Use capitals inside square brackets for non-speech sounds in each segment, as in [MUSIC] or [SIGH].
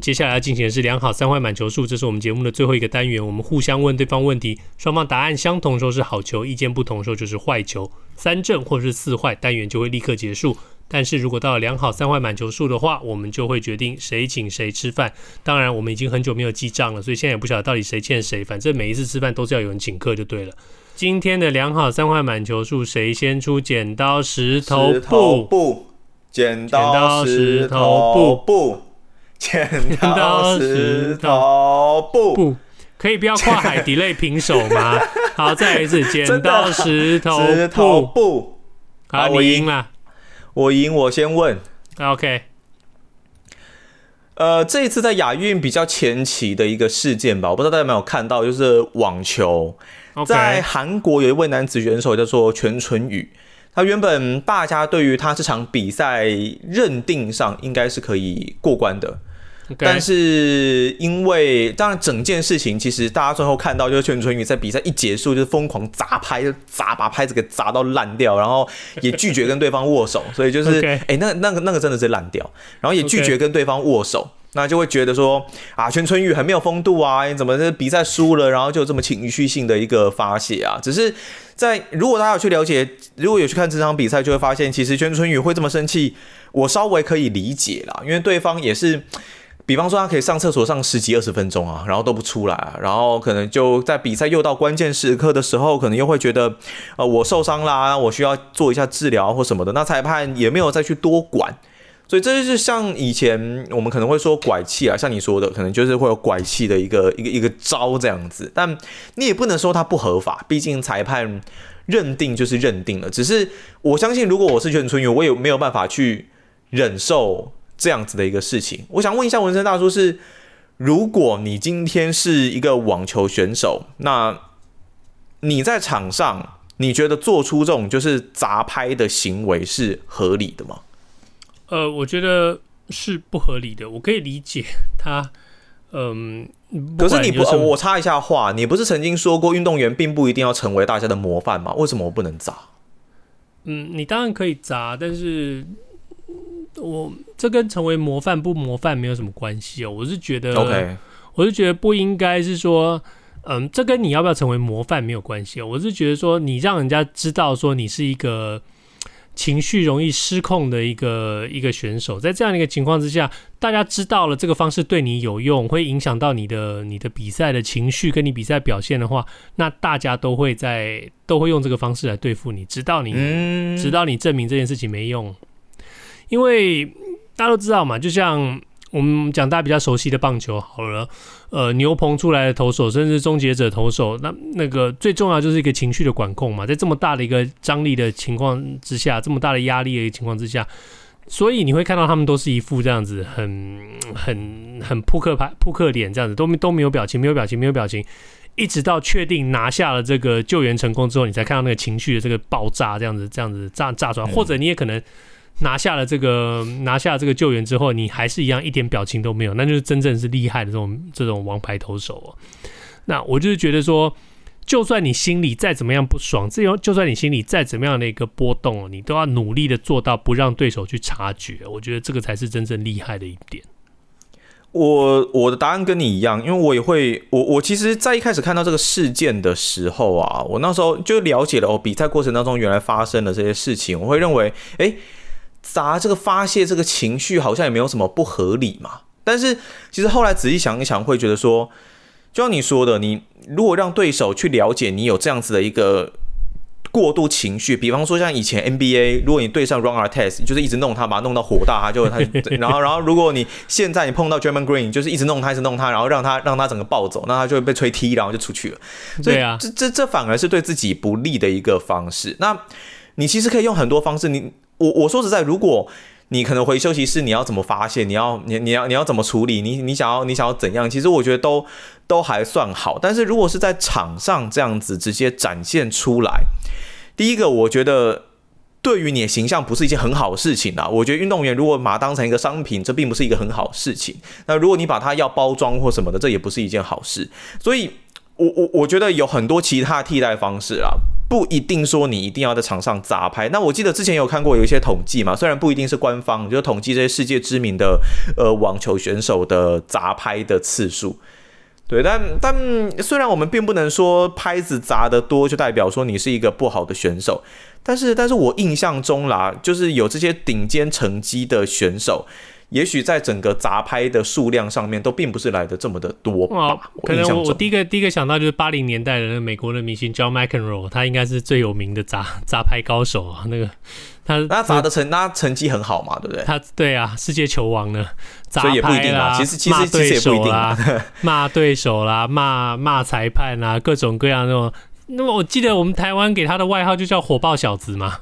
接下来要进行的是量好三坏满球数，这是我们节目的最后一个单元。我们互相问对方问题，双方答案相同的时候是好球，意见不同的时候就是坏球。三正或者是四坏，单元就会立刻结束。但是如果到了量好三坏满球数的话，我们就会决定谁请谁吃饭。当然，我们已经很久没有记账了，所以现在也不晓得到底谁欠谁。反正每一次吃饭都是要有人请客就对了。今天的量好三坏满球数，谁先出剪刀石头布？布，剪刀石头布布。[LAUGHS] 剪刀石头布，不可以不要跨海 delay 平手吗？好，再来一次，剪 [LAUGHS] 刀石头布布。好，你赢了，我赢，我先问。OK，呃，这一次在亚运比较前期的一个事件吧，我不知道大家有没有看到，就是网球.在韩国有一位男子选手叫做全春宇。他原本大家对于他这场比赛认定上应该是可以过关的。但是因为当然整件事情其实大家最后看到就是全春雨在比赛一结束就是疯狂砸拍，就砸把拍子给砸到烂掉，然后 [LAUGHS] 也拒绝跟对方握手，所以就是哎、那那个那个真的是烂掉，然后也拒绝跟对方握手.那就会觉得说啊全春雨很没有风度啊，你怎么这比赛输了然后就这么情绪性的一个发泄啊？只是在如果大家有去了解，如果有去看这场比赛，就会发现其实全春雨会这么生气，我稍微可以理解啦，因为对方也是。比方说，他可以上厕所上十几二十分钟啊，然后都不出来，然后可能就在比赛又到关键时刻的时候，可能又会觉得，呃，我受伤啦，我需要做一下治疗或什么的。那裁判也没有再去多管，所以这就是像以前我们可能会说拐气啊，像你说的，可能就是会有拐气的一个一个一个招这样子。但你也不能说它不合法，毕竟裁判认定就是认定了。只是我相信，如果我是全春宇，我也没有办法去忍受。这样子的一个事情，我想问一下纹身大叔是：如果你今天是一个网球选手，那你在场上，你觉得做出这种就是砸拍的行为是合理的吗？呃，我觉得是不合理的。我可以理解他，嗯、呃，可是你不，呃、我插一下话，你不是曾经说过运动员并不一定要成为大家的模范吗？为什么我不能砸？嗯，你当然可以砸，但是。我这跟成为模范不模范没有什么关系哦。我是觉得，OK，我是觉得不应该是说，嗯，这跟你要不要成为模范没有关系哦。我是觉得说，你让人家知道说你是一个情绪容易失控的一个一个选手，在这样的一个情况之下，大家知道了这个方式对你有用，会影响到你的你的比赛的情绪跟你比赛表现的话，那大家都会在都会用这个方式来对付你，直到你，嗯，直到你证明这件事情没用。因为大家都知道嘛，就像我们讲大家比较熟悉的棒球好了，呃，牛棚出来的投手，甚至终结者投手，那那个最重要就是一个情绪的管控嘛，在这么大的一个张力的情况之下，这么大的压力的一个情况之下，所以你会看到他们都是一副这样子很很很扑克牌扑克脸这样子，都都没有表情，没有表情，没有表情，一直到确定拿下了这个救援成功之后，你才看到那个情绪的这个爆炸，这样子这样子炸炸出来，或者你也可能。拿下了这个拿下这个救援之后，你还是一样一点表情都没有，那就是真正是厉害的这种这种王牌投手哦。那我就是觉得说，就算你心里再怎么样不爽，这样就算你心里再怎么样的一个波动，你都要努力的做到不让对手去察觉。我觉得这个才是真正厉害的一点。我我的答案跟你一样，因为我也会我我其实，在一开始看到这个事件的时候啊，我那时候就了解了哦，比赛过程当中原来发生的这些事情，我会认为，哎。砸这个发泄这个情绪好像也没有什么不合理嘛，但是其实后来仔细想一想，会觉得说，就像你说的，你如果让对手去了解你有这样子的一个过度情绪，比方说像以前 NBA，如果你对上 Ron Artest，就是一直弄他，把他弄到火大，他就他，然 [LAUGHS] 后然后如果你现在你碰到 Draymond Green，就是一直弄他，一直弄他，然后让他让他整个暴走，那他就会被吹踢，然后就出去了。所以这这这反而是对自己不利的一个方式。那你其实可以用很多方式，你。我我说实在，如果你可能回休息室，你要怎么发泄？你要你你要你要怎么处理？你你想要你想要怎样？其实我觉得都都还算好。但是如果是在场上这样子直接展现出来，第一个我觉得对于你的形象不是一件很好的事情啊。我觉得运动员如果把它当成一个商品，这并不是一个很好的事情。那如果你把它要包装或什么的，这也不是一件好事。所以，我我我觉得有很多其他替代方式啊。不一定说你一定要在场上砸拍。那我记得之前有看过有一些统计嘛，虽然不一定是官方，就统计这些世界知名的呃网球选手的砸拍的次数。对，但但虽然我们并不能说拍子砸得多就代表说你是一个不好的选手，但是但是我印象中啦，就是有这些顶尖成绩的选手。也许在整个杂拍的数量上面，都并不是来的这么的多吧。哦，可能我我第一个第一个想到就是八零年代的那美国的明星 John McEnroe，他应该是最有名的杂 [LAUGHS] 杂拍高手啊。那个他 [LAUGHS] 那砸的成那成绩很好嘛，对不对？他对啊，世界球王呢，所以也不一定啊。其实其实其实也不一定啊，[LAUGHS] 骂对手啦，骂骂裁判啦，各种各样那种。那么我记得我们台湾给他的外号就叫火爆小子嘛。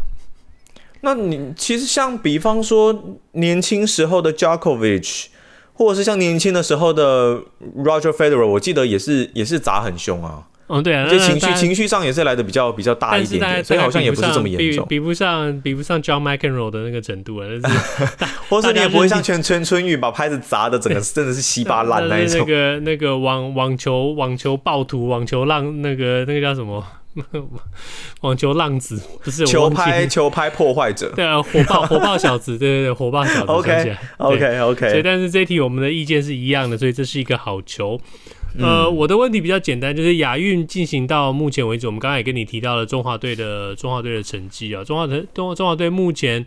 那你其实像比方说年轻时候的 Djokovic，或者是像年轻的时候的 Roger Federer，我记得也是也是砸很凶啊。嗯，对啊，就情绪情绪上也是来的比较比较大一点点，所以好像也不是这么严重，比不上比不上 John McEnroe 的那个程度啊。是 [LAUGHS] 或者是你也不会像全全春雨把拍子砸的整个 [LAUGHS] 真的是稀巴烂那一种。那个那个网网球网球暴徒网球浪那个那个叫什么？[LAUGHS] 网球浪子不是球拍球拍破坏者，[LAUGHS] 对啊，火爆火爆小子，对对对，火爆小子。[LAUGHS] OK OK OK。所以，但是这一题我们的意见是一样的，所以这是一个好球。呃，嗯、我的问题比较简单，就是亚运进行到目前为止，我们刚才也跟你提到了中华队的中华队的成绩啊，中华队中中华队目前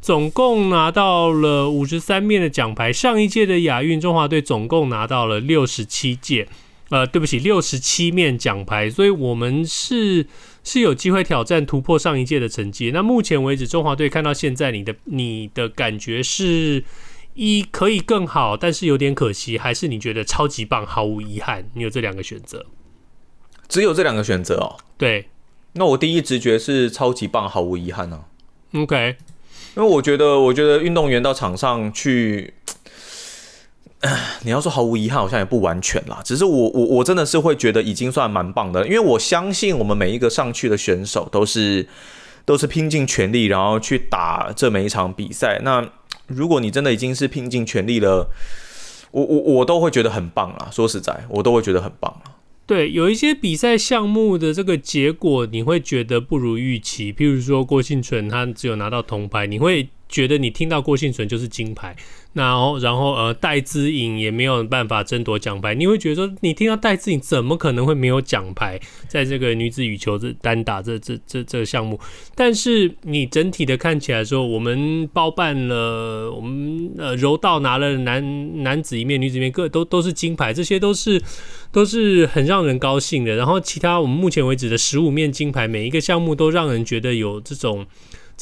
总共拿到了五十三面的奖牌，上一届的亚运中华队总共拿到了六十七届。呃，对不起，六十七面奖牌，所以我们是是有机会挑战突破上一届的成绩。那目前为止，中华队看到现在，你的你的感觉是一可以更好，但是有点可惜，还是你觉得超级棒，毫无遗憾？你有这两个选择？只有这两个选择哦。对，那我第一直觉是超级棒，毫无遗憾呢、啊。OK，因为我觉得，我觉得运动员到场上去。[CLEARS THROAT] 你要说毫无遗憾，好像也不完全啦。只是我我我真的是会觉得已经算蛮棒的，因为我相信我们每一个上去的选手都是都是拼尽全力，然后去打这每一场比赛。那如果你真的已经是拼尽全力了，我我我都会觉得很棒啦。说实在，我都会觉得很棒啦。对，有一些比赛项目的这个结果，你会觉得不如预期。譬如说郭庆纯，他只有拿到铜牌，你会觉得你听到郭幸存就是金牌。然后，然后呃，戴资颖也没有办法争夺奖牌。你会觉得说，你听到戴资颖怎么可能会没有奖牌？在这个女子羽球这单打这这这这个项目，但是你整体的看起来说，我们包办了，我们呃柔道拿了男男子一面，女子一面，各都都是金牌，这些都是都是很让人高兴的。然后其他我们目前为止的十五面金牌，每一个项目都让人觉得有这种。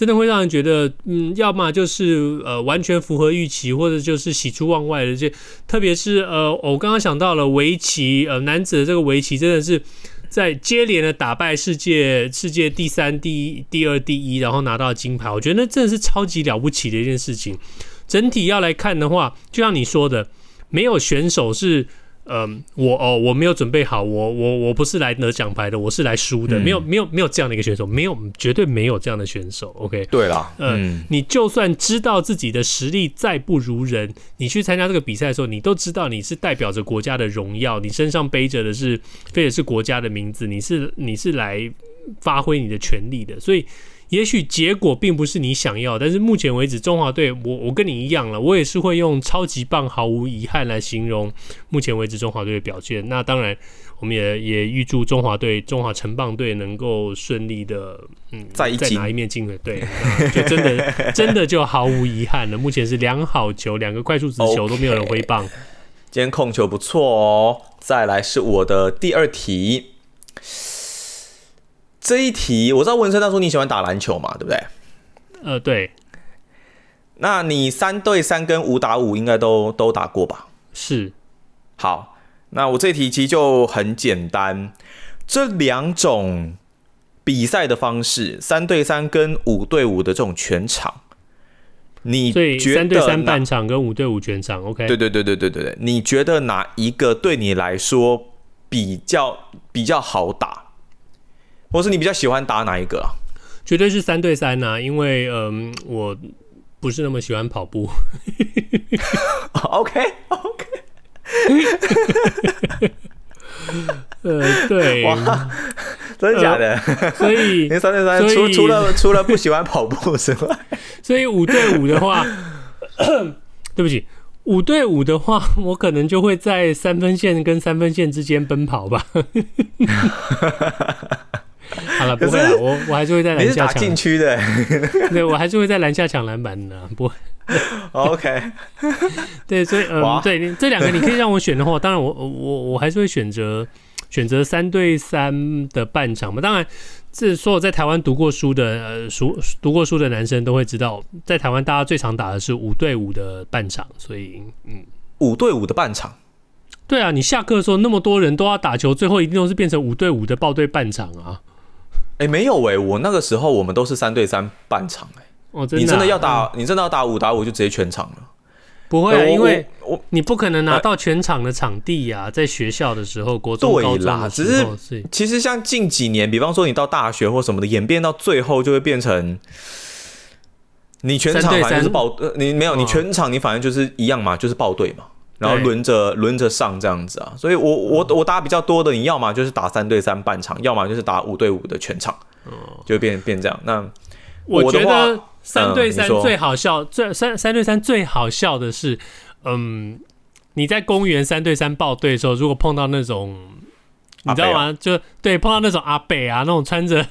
真的会让人觉得，嗯，要么就是呃完全符合预期，或者就是喜出望外的这，特别是呃，我刚刚想到了围棋，呃，男子的这个围棋真的是在接连的打败世界世界第三、第一、第二、第一，然后拿到金牌，我觉得那真的是超级了不起的一件事情。整体要来看的话，就像你说的，没有选手是。嗯，我哦，我没有准备好，我我我不是来得奖牌的，我是来输的，嗯、没有没有没有这样的一个选手，没有绝对没有这样的选手，OK？对啦，嗯，嗯你就算知道自己的实力再不如人，你去参加这个比赛的时候，你都知道你是代表着国家的荣耀，你身上背着的是背的是国家的名字，你是你是来发挥你的权利的，所以。也许结果并不是你想要，但是目前为止，中华队，我我跟你一样了，我也是会用超级棒、毫无遗憾来形容目前为止中华队的表现。那当然，我们也也预祝中华队、中华城棒队能够顺利的，嗯，再再拿一面金牌。对，[LAUGHS] 就真的真的就毫无遗憾了。目前是两好球，两个快速直球都没有人挥棒。Okay. 今天控球不错哦。再来是我的第二题。这一题我知道文森他说你喜欢打篮球嘛，对不对？呃，对。那你三对三跟五打五应该都都打过吧？是。好，那我这题其实就很简单，这两种比赛的方式，三对三跟五对五的这种全场，你觉得三对三半场跟五对五全场，OK？对对对对对对对，你觉得哪一个对你来说比较比较好打，或是你比较喜欢打哪一个啊？绝对是三对三呐、啊，因为嗯，我不是那么喜欢跑步。[LAUGHS] OK OK。[LAUGHS] 呃，对，哇，真的假的？呃、所以 [LAUGHS] 您三对三，除除了除了不喜欢跑步之外，所以五对五的话，[CLEARS THROAT] 对不起，五对五的话，我可能就会在三分线跟三分线之间奔跑吧。[LAUGHS] 好了，不会了，我我还是会在篮下抢禁区的，[LAUGHS] 对，我还是会在篮下抢篮板的，不会。[LAUGHS] OK，对，所以嗯，对，这两个你可以让我选的话，当然我我我还是会选择选择三对三的半场嘛。当然，这所有在台湾读过书的呃，读读过书的男生都会知道，在台湾大家最常打的是五对五的半场。所以，嗯，五对五的半场，对啊，你下课的时候那么多人都要打球，最后一定都是变成五对五的报队半场啊。哎、欸，没有哎、欸，我那个时候我们都是三对三半场哎、欸。哦真的啊、你真的要打，嗯、你真的要打五打五就直接全场了？不会、啊，因为我你不可能拿到全场的场地呀、啊呃。在学校的时候，国中、高中的时候，只是其实像近几年，比方说你到大学或什么的，演变到最后就会变成你全场反正就是报，呃，你没有你全场你反正就是一样嘛，就是报队嘛，然后轮着轮着上这样子啊。所以我我我打比较多的，你要么就是打三对三半场，要么就是打五对五的全场，就变变这样。那我，我觉得。三对三最好笑，嗯、最三三对三最好笑的是，嗯，你在公园三对三报队的时候，如果碰到那种，你知道吗？就对，碰到那种阿北啊，那种穿着。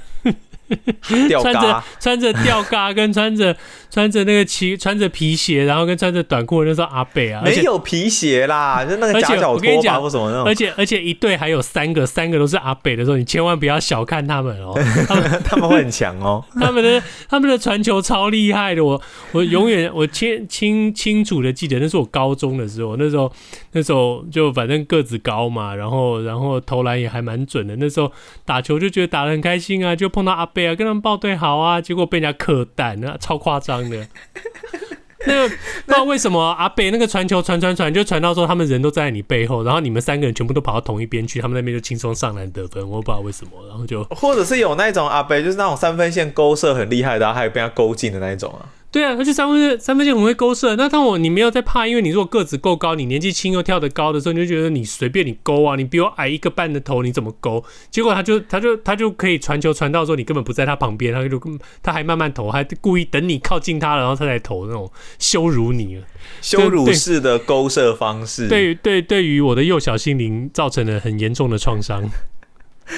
[LAUGHS] 穿着穿着吊嘎跟穿着穿着那个骑穿着皮鞋，然后跟穿着短裤那时候阿北啊，没有皮鞋啦，就那个夹脚拖吧或什么那种。而且而且一队还有三个，三个都是阿北的时候，你千万不要小看他们哦，[LAUGHS] 他们他们会很强哦，[LAUGHS] 他们的他们的传球超厉害的，我我永远我清清清楚的记得，那是我高中的时候，那时候那时候就反正个子高嘛，然后然后投篮也还蛮准的，那时候打球就觉得打的很开心啊，就碰到阿北。对啊，跟他们报队好啊，结果被人家克蛋啊超夸张的。[LAUGHS] 那个不知道为什么阿北那个传球传传传，就传到说他们人都站在你背后，然后你们三个人全部都跑到同一边去，他们那边就轻松上篮得分，我不知道为什么，然后就或者是有那种阿北，就是那种三分线勾射很厉害的，还有被他勾进的那一种啊。对啊，而且三分线三分线很会勾射。那当我你没有在怕，因为你如果个子够高，你年纪轻又跳得高的时候，你就觉得你随便你勾啊，你比我矮一个半的头，你怎么勾？结果他就他就他就可以传球传到说你根本不在他旁边，他就他还慢慢投，还故意等你靠近他了，然后他才投那种羞辱你了，羞辱式的勾射方式。对对，对于我的幼小心灵造成了很严重的创伤。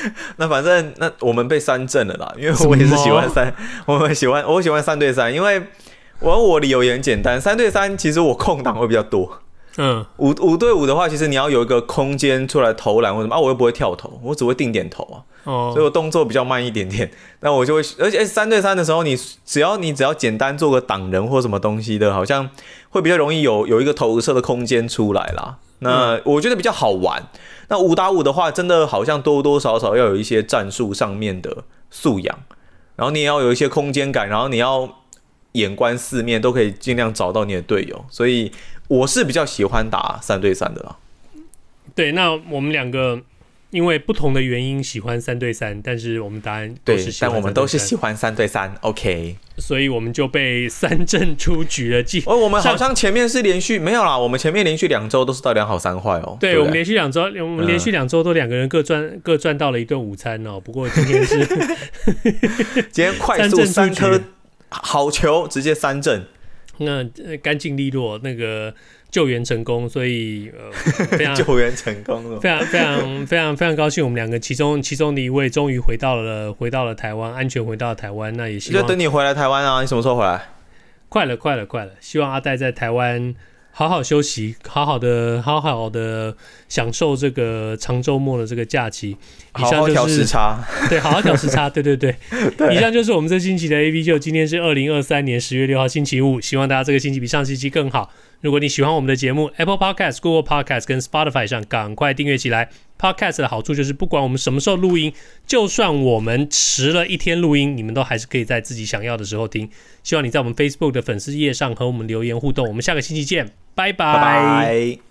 [LAUGHS] 那反正那我们被三振了啦，因为我也是喜欢三，[LAUGHS] 我们喜欢我喜欢三对三，因为我我理由也很简单，三对三其实我空档会比较多，嗯，五五对五的话，其实你要有一个空间出来投篮或什么啊，我又不会跳投，我只会定点投啊，哦，所以我动作比较慢一点点，那我就会，而且三对三的时候，你只要你只要简单做个挡人或什么东西的，好像会比较容易有有一个投射的空间出来啦，那我觉得比较好玩。那五打五的话，真的好像多多少少要有一些战术上面的素养，然后你也要有一些空间感，然后你要眼观四面，都可以尽量找到你的队友。所以我是比较喜欢打三对三的啦。对，那我们两个。因为不同的原因喜欢三对三，但是我们答案都是但我们都是喜欢三对三，OK。所以我们就被三振出局了。记哦，我们好像前面是连续没有啦，我们前面连续两周都是到两好三坏哦。对，我们连续两周，我们连续两周都两个人各赚、嗯、各赚到了一顿午餐哦。不过今天是 [LAUGHS] 今天快速三颗好球，直接三振，那干净利落那个。救援成功，[LAUGHS] 所以呃，[LAUGHS] 非常救援成功了，非常非常非常非常高兴，我们两个其中其中的一位终于回到了回到了台湾，安全回到了台湾。那也希望就等你回来台湾啊！你什么时候回来？快了，快了，快了！希望阿戴在台湾好好休息，好好的好好的享受这个长周末的这个假期。以上就是、[LAUGHS] 好好调时差，对，好好调时差，对对对，对。以上就是我们这星期的 AV 秀，今天是二零二三年十月六号星期五，希望大家这个星期比上星期更好。如果你喜欢我们的节目，Apple Podcast、Google Podcast 跟 Spotify 上赶快订阅起来。Podcast 的好处就是，不管我们什么时候录音，就算我们迟了一天录音，你们都还是可以在自己想要的时候听。希望你在我们 Facebook 的粉丝页上和我们留言互动。我们下个星期见，拜拜。